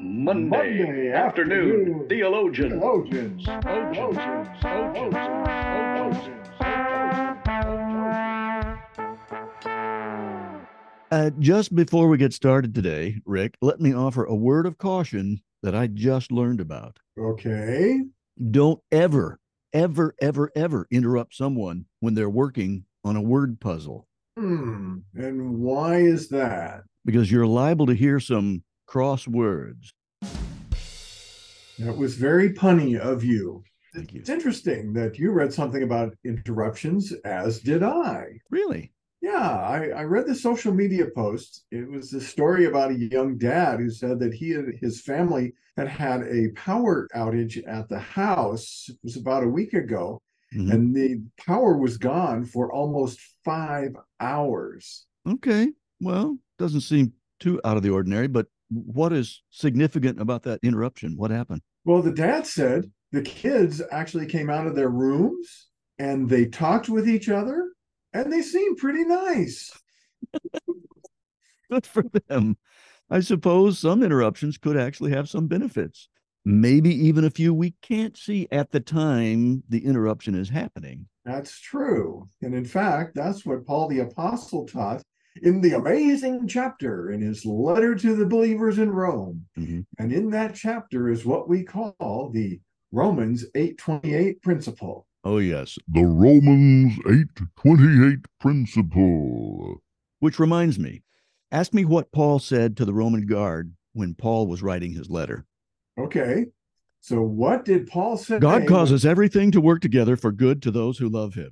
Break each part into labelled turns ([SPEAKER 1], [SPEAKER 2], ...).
[SPEAKER 1] Monday,
[SPEAKER 2] Monday
[SPEAKER 1] afternoon,
[SPEAKER 2] afternoon,
[SPEAKER 1] theologian.
[SPEAKER 2] Theologians. Theologians. Theologians.
[SPEAKER 3] Uh, just before we get started today, Rick, let me offer a word of caution that I just learned about.
[SPEAKER 2] Okay.
[SPEAKER 3] Don't ever, ever, ever, ever interrupt someone when they're working on a word puzzle
[SPEAKER 2] Hmm. And why is that?
[SPEAKER 3] because you're liable to hear some cross words.
[SPEAKER 2] That was very punny of you.
[SPEAKER 3] Thank you.
[SPEAKER 2] It's interesting that you read something about interruptions, as did I.
[SPEAKER 3] Really?
[SPEAKER 2] Yeah, I, I read the social media post. It was a story about a young dad who said that he and his family had had a power outage at the house. It was about a week ago,
[SPEAKER 3] Mhm.
[SPEAKER 2] and the power was gone for almost five hours.
[SPEAKER 3] Okay. Well, doesn't seem too out of the ordinary, but what is significant about that interruption? What happened?
[SPEAKER 2] Well, the dad said the kids actually came out of their rooms and they talked with each other and they seemed pretty nice.
[SPEAKER 3] Good for them. I suppose some interruptions could actually have some benefits. Maybe even a few we can't see at the time the interruption is happening.
[SPEAKER 2] That's true. And in fact, that's what Paul the Apostle taught in the amazing chapter in his letter to the believers in Rome.
[SPEAKER 3] Mhm.
[SPEAKER 2] And in that chapter is what we call the Romans 828 principle.
[SPEAKER 3] Oh, yes.
[SPEAKER 4] The Romans 828 principle.
[SPEAKER 3] Which reminds me, ask me what Paul said to the Roman guard when Paul was writing his letter.
[SPEAKER 2] Okay. So what did Paul say?
[SPEAKER 3] God causes everything to work together for good to those who love him.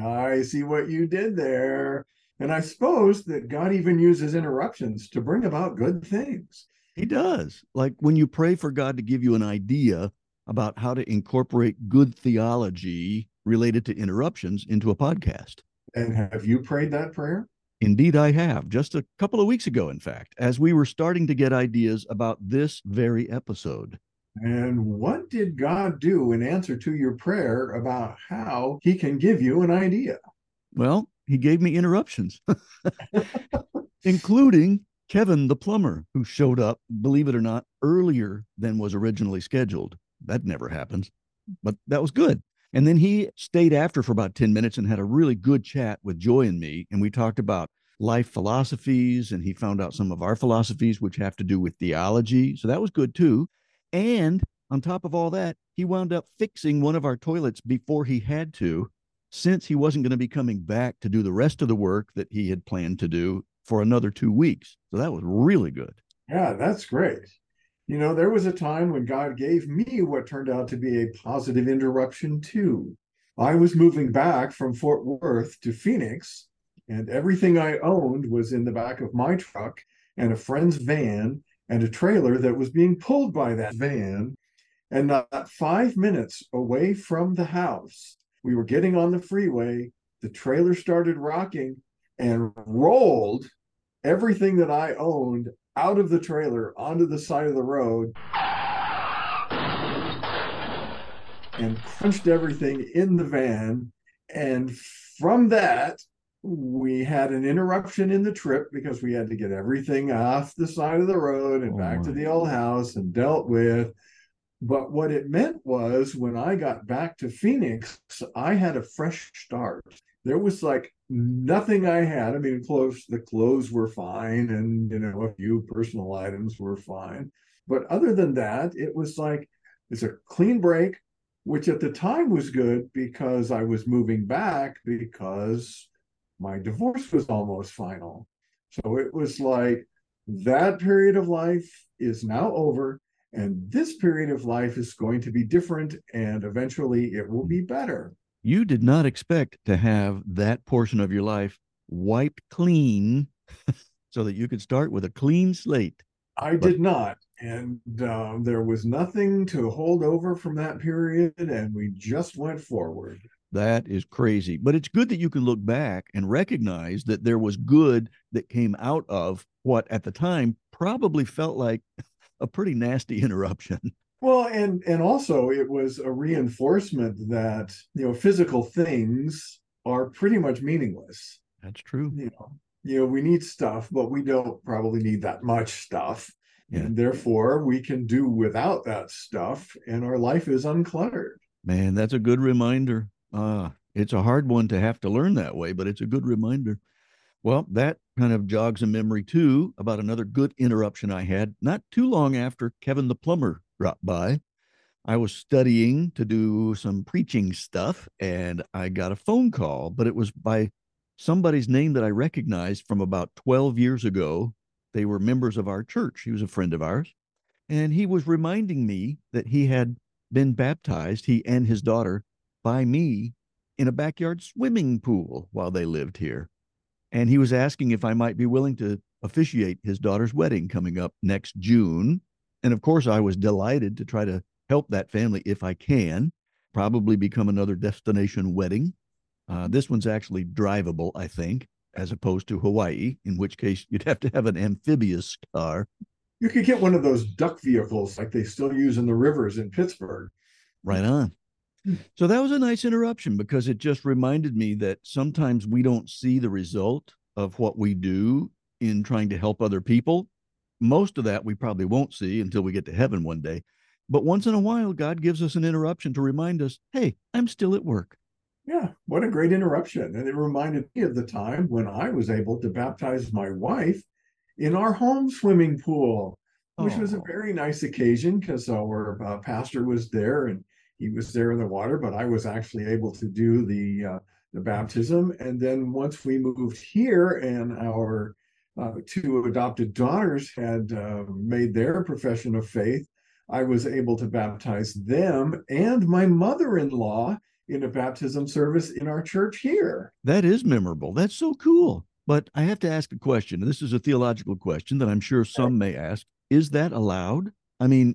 [SPEAKER 2] I see what you did there. And I suppose that God even uses interruptions to bring about good things.
[SPEAKER 3] He does. Like when you pray for God to give you an idea about how to incorporate good theology related to interruptions into a podcast.
[SPEAKER 2] And have you prayed that prayer?
[SPEAKER 3] Indeed, I have. Just a couple of weeks ago, in fact, as we were starting to get ideas about this very episode.
[SPEAKER 2] And what did God do in answer to your prayer about how he can give you an idea?
[SPEAKER 3] Well, he gave me interruptions, including Kevin the plumber, who showed up, believe it or not, earlier than was originally scheduled. That never happens, but that was good. And then he stayed after for about 10 minutes and had a really good chat with Joy and me. And we talked about life philosophies, and he found out some of our philosophies, which have to do with theology. So that was good too. And on top of all that, he wound up fixing one of our toilets before he had to, since he wasn't going to be coming back to do the rest of the work that he had planned to do for another two weeks. So that was really good.
[SPEAKER 2] Yeah, that's great. You know, there was a time when God gave me what turned out to be a positive interruption, too. I was moving back from Fort Worth to Phoenix, and everything I owned was in the back of my truck and a friend's van and a trailer that was being pulled by that van. And not five minutes away from the house, we were getting on the freeway. The trailer started rocking and rolled everything that I owned out of the trailer onto the side of the road and crunched everything in the van. And from that, we had an interruption in the trip because we had to get everything off the side of the road and
[SPEAKER 3] Oh
[SPEAKER 2] back to the old house and dealt with. But what it meant was when I got back to Phoenix, I had a fresh start. There was like nothing I had. I mean, clothes, the clothes were fine, and you know, a few personal items were fine. But other than that, it was like it's a clean break, which at the time was good because I was moving back because my divorce was almost final. So it was like that period of life is now over, and this period of life is going to be different, and eventually it will be better.
[SPEAKER 3] You did not expect to have that portion of your life wiped clean so that you could start with a clean slate.
[SPEAKER 2] I did not. And um, there was nothing to hold over from that period, and we just went forward.
[SPEAKER 3] That is crazy. But it's good that you can look back and recognize that there was good that came out of what at the time probably felt like a pretty nasty interruption.
[SPEAKER 2] Well, and and also it was a reinforcement that you know physical things are pretty much meaningless.
[SPEAKER 3] That's true.
[SPEAKER 2] You know, you know we need stuff, but we don't probably need that much stuff.
[SPEAKER 3] Yeah.
[SPEAKER 2] And therefore, we can do without that stuff, and our life is uncluttered.
[SPEAKER 3] Man, that's a good reminder. Uh, it's a hard one to have to learn that way, but it's a good reminder. Well, that kind of jogs a memory too about another good interruption I had not too long after Kevin the plumber dropped by. I was studying to do some preaching stuff and I got a phone call, but it was by somebody's name that I recognized from about 12 years ago. They were members of our church. He was a friend of ours. And he was reminding me that he had been baptized, he and his daughter, by me in a backyard swimming pool while they lived here. And he was asking if I might be willing to officiate his daughter's wedding coming up next June. And of course, I was delighted to try to help that family if I can, probably become another destination wedding. Uh, this one's actually drivable, I think, as opposed to Hawaii, in which case you'd have to have an amphibious car.
[SPEAKER 2] You could get one of those duck vehicles like they still use in the rivers in Pittsburgh.
[SPEAKER 3] Right on. So that was a nice interruption because it just reminded me that sometimes we don't see the result of what we do in trying to help other people. Most of that we probably won't see until we get to heaven one day. But once in a while, God gives us an interruption to remind us, hey, I'm still at work.
[SPEAKER 2] Yeah, what a great interruption. And it reminded me of the time when I was able to baptize my wife in our home swimming pool, which was a
[SPEAKER 3] Oh.
[SPEAKER 2] very nice occasion because our uh, pastor was there and he was there in the water, but I was actually able to do the uh, the baptism. And then once we moved here and our uh, two adopted daughters had uh, made their profession of faith, I was able to baptize them and my mother-in-law in a baptism service in our church here.
[SPEAKER 3] That is memorable. That's so cool. But I have to ask a question. And This is a theological question that I'm sure some may ask. Is that allowed? I mean,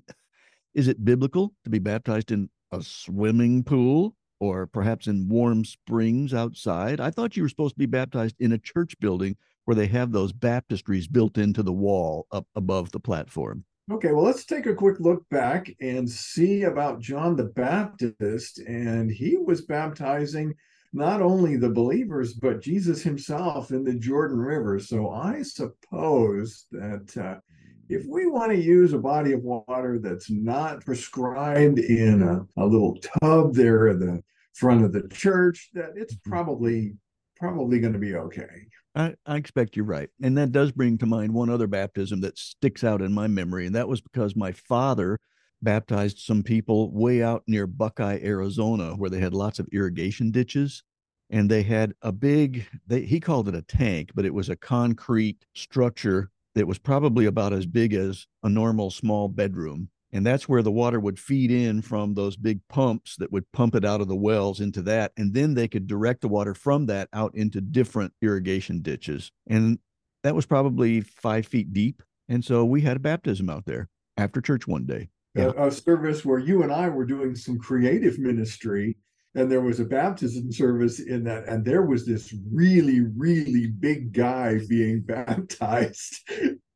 [SPEAKER 3] is it biblical to be baptized in a swimming pool or perhaps in warm springs outside? I thought you were supposed to be baptized in a church building where they have those baptistries built into the wall up above the platform.
[SPEAKER 2] Okay, well, let's take a quick look back and see about John the Baptist. And he was baptizing not only the believers, but Jesus himself in the Jordan River. So I suppose that uh, if we want to use a body of water that's not prescribed in a, a little tub there at the front of the church, that it's mm-hmm. probably probably going to be okay.
[SPEAKER 3] I, I expect you're right. And that does bring to mind one other baptism that sticks out in my memory. And that was because my father baptized some people way out near Buckeye, Arizona, where they had lots of irrigation ditches. And they had a big, they, he called it a tank, but it was a concrete structure that was probably about as big as a normal small bedroom. And that's where the water would feed in from those big pumps that would pump it out of the wells into that. And then they could direct the water from that out into different irrigation ditches. And that was probably five feet deep. And so we had a baptism out there after church one day. Yeah.
[SPEAKER 2] a, a service where you and I were doing some creative ministry, and there was a baptism service in that, and there was this really, really big guy being baptized,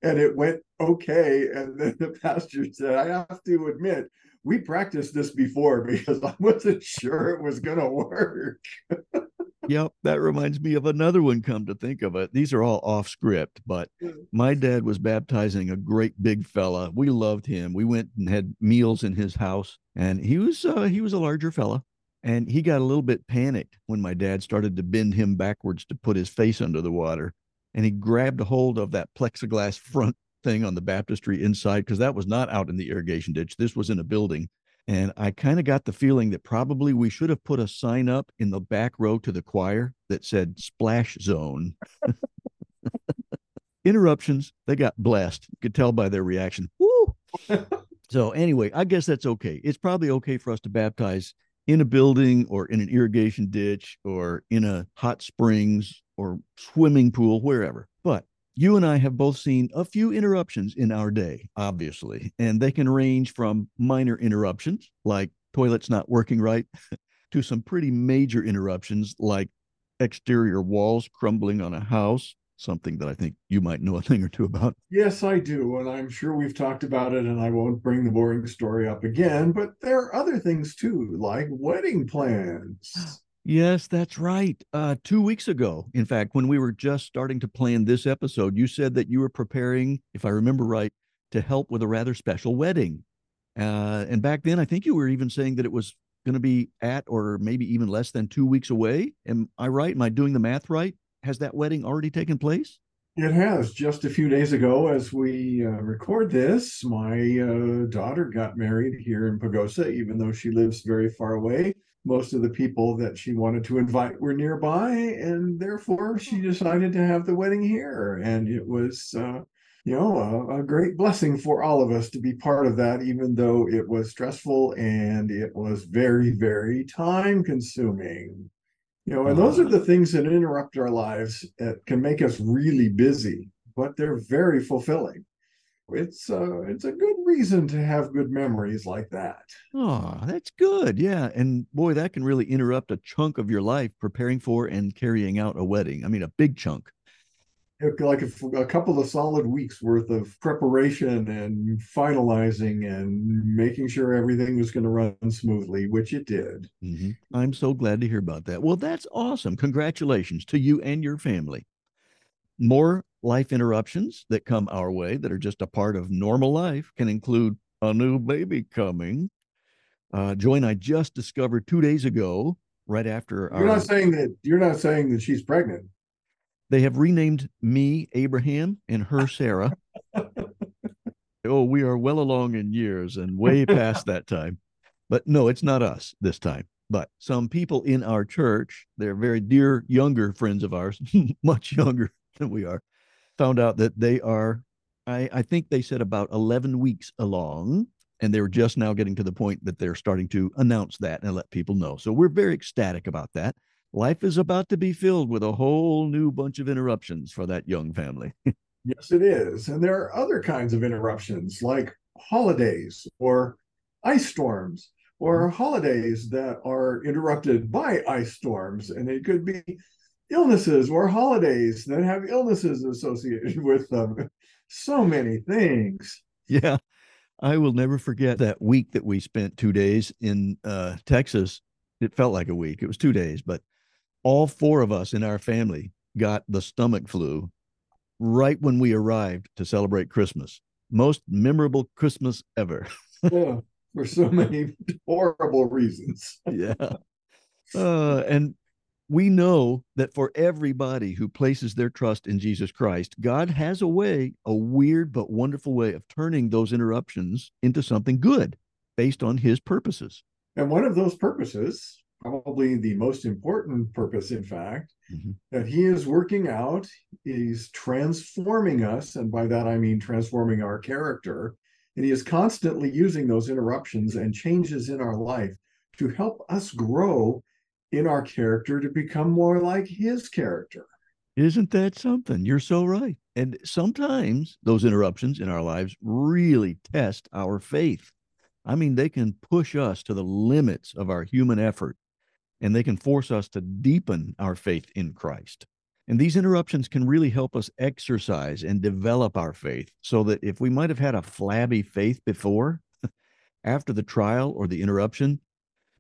[SPEAKER 2] and it went okay. And then the pastor said, I have to admit, we practiced this before because I wasn't sure it was going to work.
[SPEAKER 3] Yep, that reminds me of another one. Come to think of it, these are all off script, but my dad was baptizing a great big fella. We loved him. We went and had meals in his house, and he was uh, he was a larger fella, and he got a little bit panicked when my dad started to bend him backwards to put his face under the water, and he grabbed a hold of that plexiglass front thing on the baptistry inside because that was not out in the irrigation ditch. This was in a building. And I kind of got the feeling that probably we should have put a sign up in the back row to the choir that said splash zone. Interruptions, they got blessed. You could tell by their reaction. Woo! so, anyway, I guess that's okay. It's probably okay for us to baptize in a building or in an irrigation ditch or in a hot springs or swimming pool, wherever. But you and I have both seen a few interruptions in our day, obviously, and they can range from minor interruptions like toilets not working right to some pretty major interruptions like exterior walls crumbling on a house, something that I think you might know a thing or two about.
[SPEAKER 2] Yes, I do. And I'm sure we've talked about it, and I won't bring the boring story up again. But there are other things too, like wedding plans.
[SPEAKER 3] Yes, that's right. Uh, two weeks ago, in fact, when we were just starting to plan this episode, you said that you were preparing, if I remember right, to help with a rather special wedding. Uh, and back then, I think you were even saying that it was going to be at or maybe even less than two weeks away. Am I right? Am I doing the math right? Has that wedding already taken place?
[SPEAKER 2] It has. Just a few days ago, as we uh, record this, my uh, daughter got married here in Pagosa, even though she lives very far away. Most of the people that she wanted to invite were nearby, and therefore she decided to have the wedding here. And it was, uh, you know, a, a great blessing for all of us to be part of that, even though it was stressful and it was very, very time consuming. You know, and those are the things that interrupt our lives that can make us really busy, but they're very fulfilling. It's uh it's a good reason to have good memories like that.
[SPEAKER 3] Oh, that's good. Yeah. And boy, that can really interrupt a chunk of your life preparing for and carrying out a wedding. I mean, a big chunk
[SPEAKER 2] like a, a, couple of solid weeks worth of preparation and finalizing and making sure everything was going to run smoothly, which it did.
[SPEAKER 3] Mm-hmm. I'm so glad to hear about that. Well, that's awesome. Congratulations to you and your family. More life interruptions that come our way that are just a part of normal life can include a new baby coming. Uh, Joy and I just discovered two days ago, right after
[SPEAKER 2] you're our, not saying that you're not saying that she's pregnant.
[SPEAKER 3] They have renamed me Abraham and her Sarah. oh, we are well along in years and way past that time. But no, it's not us this time. But some people in our church, they're very dear younger friends of ours, much younger than we are, found out that they are, I, I think they said about 11 weeks along. And they were just now getting to the point that they're starting to announce that and let people know. So we're very ecstatic about that life is about to be filled with a whole new bunch of interruptions for that young family.
[SPEAKER 2] yes, it is. And there are other kinds of interruptions like holidays or ice storms or mm-hmm. holidays that are interrupted by ice storms. And it could be illnesses or holidays that have illnesses associated with them. So many things.
[SPEAKER 3] Yeah. I will never forget that week that we spent two days in uh, Texas. It felt like a week. It was two days, but all four of us in our family got the stomach flu right when we arrived to celebrate Christmas. Most memorable Christmas ever.
[SPEAKER 2] yeah, for so many horrible reasons.
[SPEAKER 3] yeah. Uh, and we know that for everybody who places their trust in Jesus Christ, God has a way, a weird but wonderful way of turning those interruptions into something good based on his purposes.
[SPEAKER 2] And one of those purposes probably the most important purpose, in fact, mm-hmm. that he is working out, he's transforming us. And by that, I mean transforming our character. And he is constantly using those interruptions and changes in our life to help us grow in our character to become more like his character.
[SPEAKER 3] Isn't that something? You're so right. And sometimes those interruptions in our lives really test our faith. I mean, they can push us to the limits of our human effort and they can force us to deepen our faith in Christ. And these interruptions can really help us exercise and develop our faith so that if we might have had a flabby faith before, after the trial or the interruption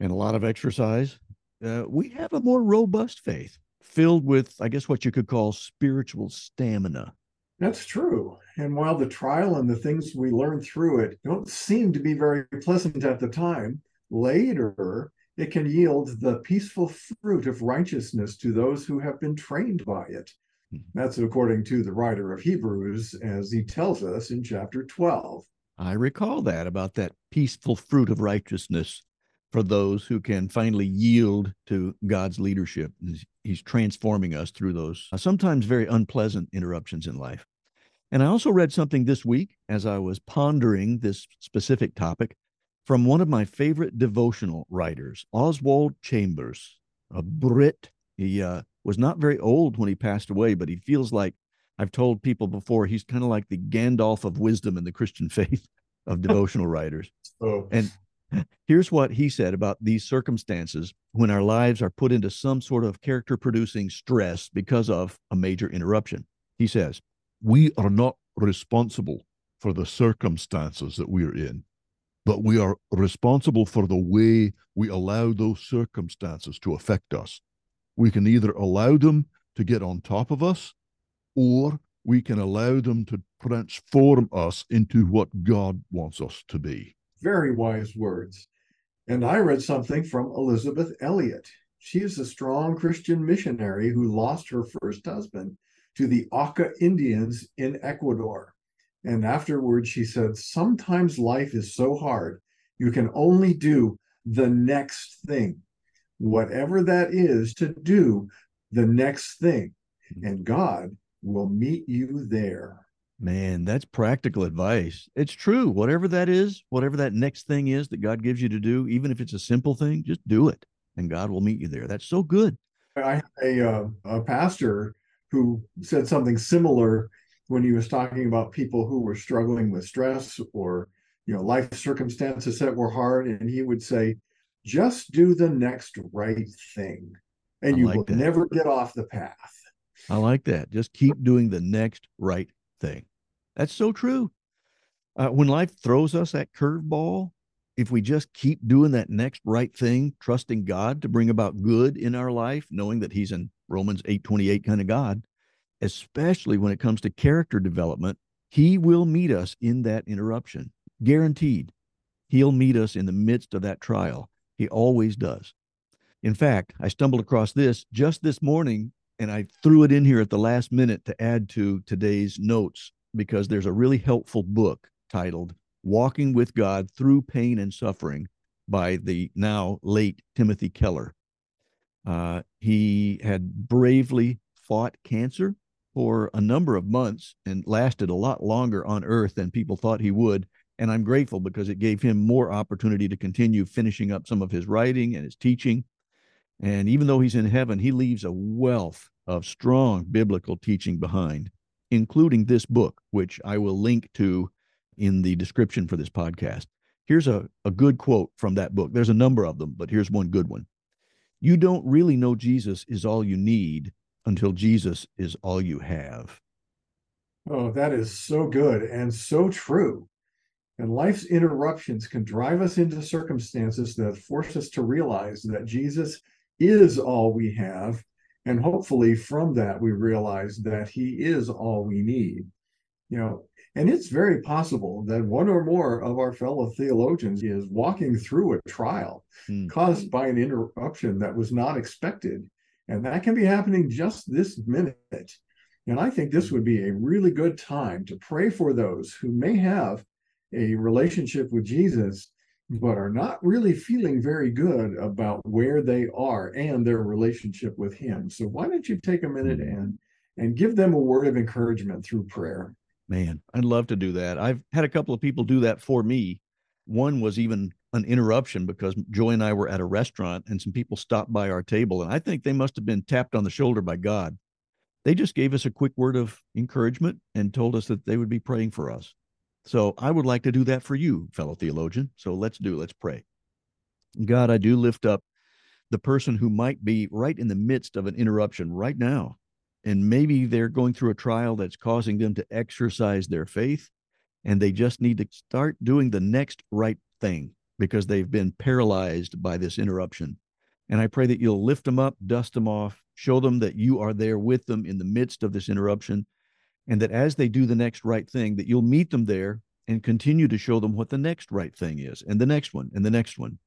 [SPEAKER 3] and a lot of exercise, uh, we have a more robust faith filled with, I guess, what you could call spiritual stamina.
[SPEAKER 2] That's true. And while the trial and the things we learn through it don't seem to be very pleasant at the time, later it can yield the peaceful fruit of righteousness to those who have been trained by it. Hmm. That's according to the writer of Hebrews, as he tells us in chapter 12.
[SPEAKER 3] I recall that about that peaceful fruit of righteousness for those who can finally yield to God's leadership. He's transforming us through those uh, sometimes very unpleasant interruptions in life. And I also read something this week as I was pondering this specific topic from one of my favorite devotional writers, Oswald Chambers, a Brit. He uh, was not very old when he passed away, but he feels like I've told people before he's kind of like the Gandalf of wisdom in the Christian faith of devotional writers. Oh. And here's what he said about these circumstances when our lives are put into some sort of character producing stress because of a major interruption. He says,
[SPEAKER 4] We are not responsible for the circumstances that we are in but we are responsible for the way we allow those circumstances to affect us. We can either allow them to get on top of us, or we can allow them to transform us into what God wants us to be.
[SPEAKER 2] Very wise words. And I read something from Elisabeth Elliot. She is a strong Christian missionary who lost her first husband to the Auca Indians in Ecuador. And afterwards, she said, Sometimes life is so hard, you can only do the next thing, whatever that is to do the next thing. Hmm. And God will meet you there.
[SPEAKER 3] Man, that's practical advice. It's true. Whatever that is, whatever that next thing is that God gives you to do, even if it's a simple thing, just do it and God will meet you there. That's so good.
[SPEAKER 2] I had a, uh, a pastor who said something similar when he was talking about people who were struggling with stress or you know life circumstances that were hard and he would say just do the next right thing and I you like will that. never get off the path.
[SPEAKER 3] I like that. Just keep doing the next right thing. That's so true. Uh, when life throws us that curveball if we just keep doing that next right thing, trusting God to bring about good in our life, knowing that He's in Romans 8 28 kind of God, especially when it comes to character development, He will meet us in that interruption. Guaranteed. He'll meet us in the midst of that trial. He always does. In fact, I stumbled across this just this morning and I threw it in here at the last minute to add to today's notes because there's a really helpful book titled Walking with God Through Pain and Suffering by the now late Timothy Keller. Uh, he had bravely fought cancer for a number of months and lasted a lot longer on earth than people thought he would. And I'm grateful because it gave him more opportunity to continue finishing up some of his writing and his teaching. And even though he's in heaven, he leaves a wealth of strong biblical teaching behind, including this book, which I will link to in the description for this podcast. Here's a, a good quote from that book. There's a number of them, but here's one good one. You don't really know Jesus is all you need until Jesus is all you have.
[SPEAKER 2] Oh, that is so good and so true. And life's interruptions can drive us into circumstances that force us to realize that Jesus is all we have. And hopefully, from that, we realize that he is all we need. You know, and it's very possible that one or more of our fellow theologians is walking through a trial mm. caused by an interruption that was not expected. And that can be happening just this minute. And I think this would be a really good time to pray for those who may have a relationship with Jesus, but are not really feeling very good about where they are and their relationship with Him. So why don't you take a minute hmm. and and give them a word of encouragement through prayer?
[SPEAKER 3] Man, I'd love to do that. I've had a couple of people do that for me. One was even an interruption because Joy and I were at a restaurant and some people stopped by our table. And I think they must have been tapped on the shoulder by God. They just gave us a quick word of encouragement and told us that they would be praying for us. So I would like to do that for you, fellow theologian. So let's do, let's pray. God, I do lift up the person who might be right in the midst of an interruption right now and maybe they're going through a trial that's causing them to exercise their faith and they just need to start doing the next right thing because they've been paralyzed by this interruption and i pray that you'll lift them up dust them off show them that you are there with them in the midst of this interruption and that as they do the next right thing that you'll meet them there and continue to show them what the next right thing is and the next one and the next one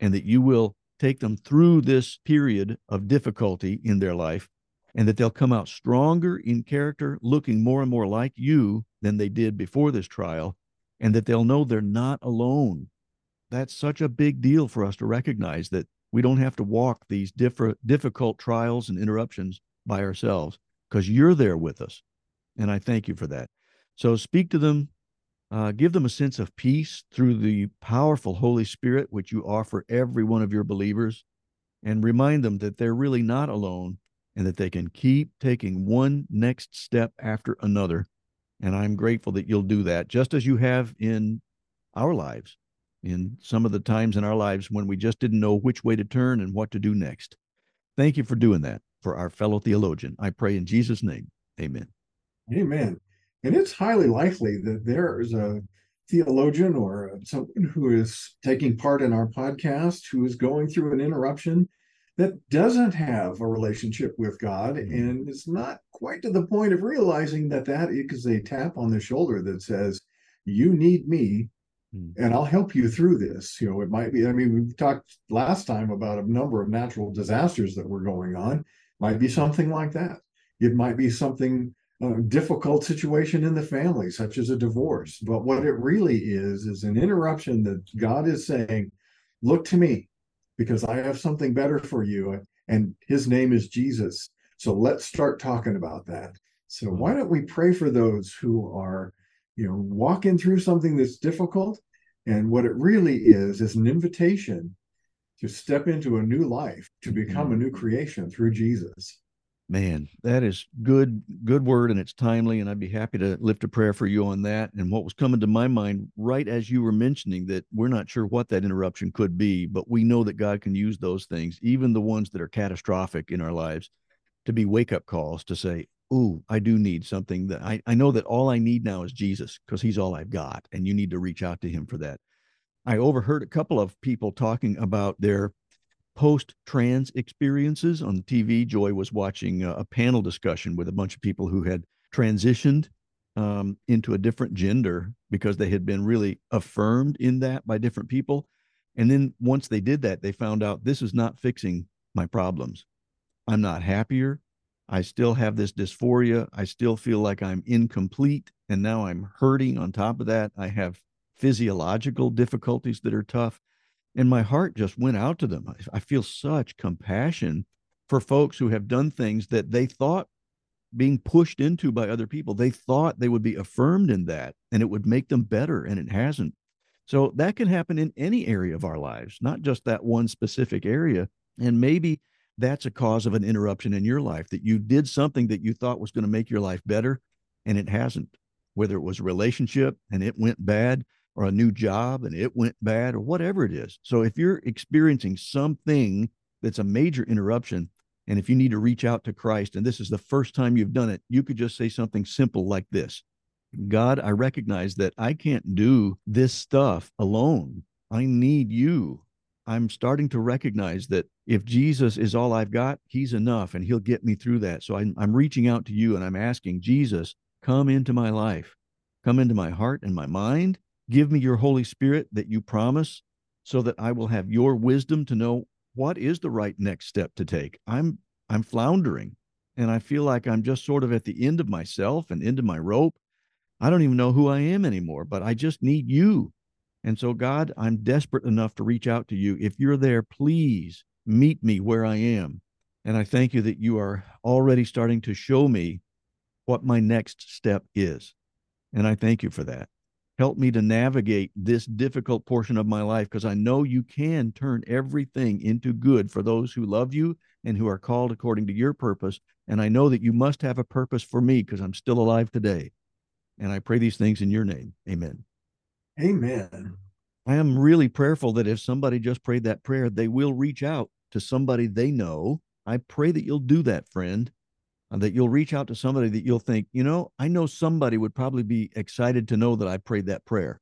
[SPEAKER 3] and that you will take them through this period of difficulty in their life and that they'll come out stronger in character, looking more and more like you than they did before this trial, and that they'll know they're not alone. That's such a big deal for us to recognize that we don't have to walk these different difficult trials and interruptions by ourselves because you're there with us. And I thank you for that. So speak to them, uh, give them a sense of peace through the powerful Holy Spirit, which you offer every one of your believers, and remind them that they're really not alone and that they can keep taking one next step after another. And I'm grateful that you'll do that just as you have in our lives, in some of the times in our lives when we just didn't know which way to turn and what to do next. Thank you for doing that for our fellow theologian. I pray in Jesus' name. Amen.
[SPEAKER 2] Amen. And it's highly likely that there is a theologian or someone who is taking part in our podcast who is going through an interruption that doesn't have a relationship with God mm-hmm. and is not quite to the point of realizing that that is a tap on the shoulder that says, "You need me, hmm. Mm. and I'll help you through this." You know, it might be. I mean, we talked last time about a number of natural disasters that were going on. Might be something like that. It might be something a difficult situation in the family, such as a divorce. But what it really is, is an interruption that God is saying, Look to me, because I have something better for you. And his name is Jesus. So let's start talking about that. So mm. why don't we pray for those who are, you know, walking through something that's difficult? And what it really is, is an invitation to step into a new life, to become a mm-hmm. new creation through Jesus.
[SPEAKER 3] Man, that is good, good word, and it's timely. And I'd be happy to lift a prayer for you on that. And what was coming to my mind right as you were mentioning that we're not sure what that interruption could be, but we know that God can use those things, even the ones that are catastrophic in our lives, to be wake up calls to say, Oh, I do need something that I, I know that all I need now is Jesus because he's all I've got. And you need to reach out to him for that. I overheard a couple of people talking about their post trans experiences on TV. Joy was watching a, panel discussion with a bunch of people who had transitioned um, into a different gender because they had been really affirmed in that by different people. And then once they did that, they found out this is not fixing my problems. I'm not happier. I still have this dysphoria. I still feel like I'm incomplete. And now I'm hurting on top of that. I have physiological difficulties that are tough and my heart just went out to them. I, feel such compassion for folks who have done things that they thought being pushed into by other people. They thought they would be affirmed in that and it would make them better, and it hasn't. So that can happen in any area of our lives, not just that one specific area. And maybe that's a cause of an interruption in your life that you did something that you thought was going to make your life better and it hasn't. Whether it was a relationship and it went bad, or a new job and it went bad or whatever it is. So if you're experiencing something that's a major interruption, and if you need to reach out to Christ, and this is the first time you've done it, you could just say something simple like this God, I recognize that I can't do this stuff alone. I need you. I'm starting to recognize that if Jesus is all I've got, he's enough and he'll get me through that. So I'm, I'm reaching out to you and I'm asking, Jesus, come into my life, come into my heart and my mind Give me your Holy Spirit that you promise so that I will have your wisdom to know what is the right next step to take. I'm I'm floundering and I feel like I'm just sort of at the end of myself and end of my rope. I don't even know who I am anymore, but I just need you. And so God, I'm desperate enough to reach out to you. If you're there, please meet me where I am. And I thank you that you are already starting to show me what my next step is. And I thank you for that. Help me to navigate this difficult portion of my life because I know you can turn everything into good for those who love you and who are called according to your purpose. And I know that you must have a purpose for me because I'm still alive today. And I pray these things in your name. Amen.
[SPEAKER 2] Amen.
[SPEAKER 3] I am really prayerful that if somebody just prayed that prayer, they will reach out to somebody they know. I pray that you'll do that, friend that you'll reach out to somebody that you'll think, you know, I know somebody would probably be excited to know that I prayed that prayer.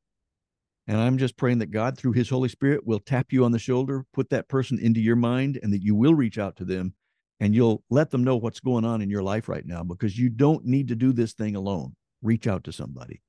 [SPEAKER 3] And I'm just praying that God, through His Holy Spirit, will tap you on the shoulder, put that person into your mind, and that you will reach out to them and you'll let them know what's going on in your life right now because you don't need to do this thing alone. Reach out to somebody.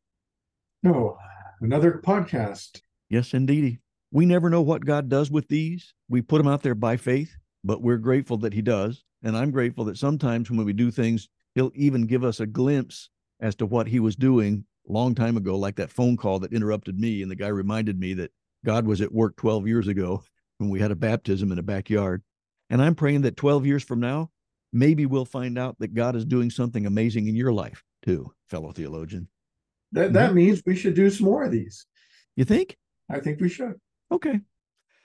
[SPEAKER 2] No, another podcast.
[SPEAKER 3] Yes, indeedy. We never know what God does with these. We put them out there by faith, but we're grateful that He does. And I'm grateful that sometimes when we do things, he'll even give us a glimpse as to what he was doing long time ago, like that phone call that interrupted me. And the guy reminded me that God was at work 12 years ago when we had a baptism in a backyard. And I'm praying that 12 years from now, maybe we'll find out that God is doing something amazing in your life too, fellow theologian.
[SPEAKER 2] That that mm-hmm. means we should do some more of these.
[SPEAKER 3] You think?
[SPEAKER 2] I think we should.
[SPEAKER 3] Okay.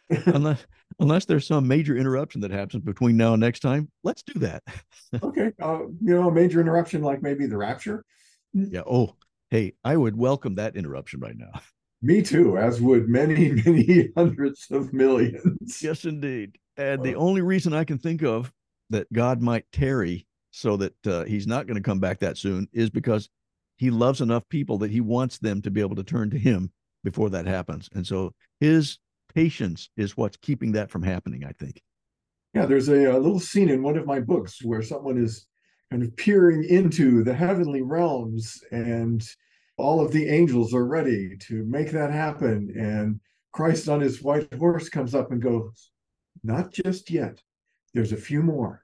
[SPEAKER 3] unless unless there's some major interruption that happens between now and next time, let's do that.
[SPEAKER 2] okay. Uh, you know, a major interruption like maybe the rapture.
[SPEAKER 3] Yeah. Oh, hey, I would welcome that interruption right now.
[SPEAKER 2] Me too, as would many, many hundreds of millions.
[SPEAKER 3] Yes, indeed. And the only reason I can think of that God might tarry so that uh, he's not going to come back that soon is because he loves enough people that he wants them to be able to turn to him before that happens. And so his patience is what's keeping that from happening, I think.
[SPEAKER 2] Yeah, there's a, a, little scene in one of my books where someone is kind of peering into the heavenly realms and all of the angels are ready to make that happen and christ on his white horse comes up and goes not just yet there's a few more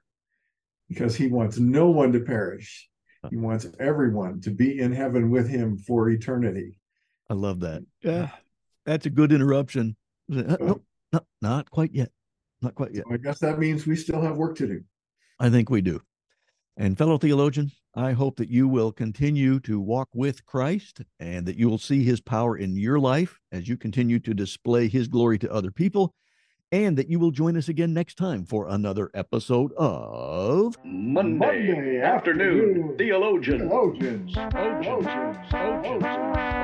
[SPEAKER 2] because he wants no one to perish he wants everyone to be in heaven with him for eternity
[SPEAKER 3] I love that. Yeah, that's a good interruption. Uh,
[SPEAKER 2] Oh.
[SPEAKER 3] no, no, not quite yet. Not quite yet.
[SPEAKER 2] i guess that means we still have work to do
[SPEAKER 3] I think we do. And fellow theologian, I hope that you will continue to walk with Christ and that you will see his power in your life as you continue to display his glory to other people, and that you will join us again next time for another episode of
[SPEAKER 1] Monday,
[SPEAKER 2] Monday
[SPEAKER 1] afternoon,
[SPEAKER 2] afternoon,
[SPEAKER 1] theologians.
[SPEAKER 2] theologians
[SPEAKER 1] Theologians. Theologians.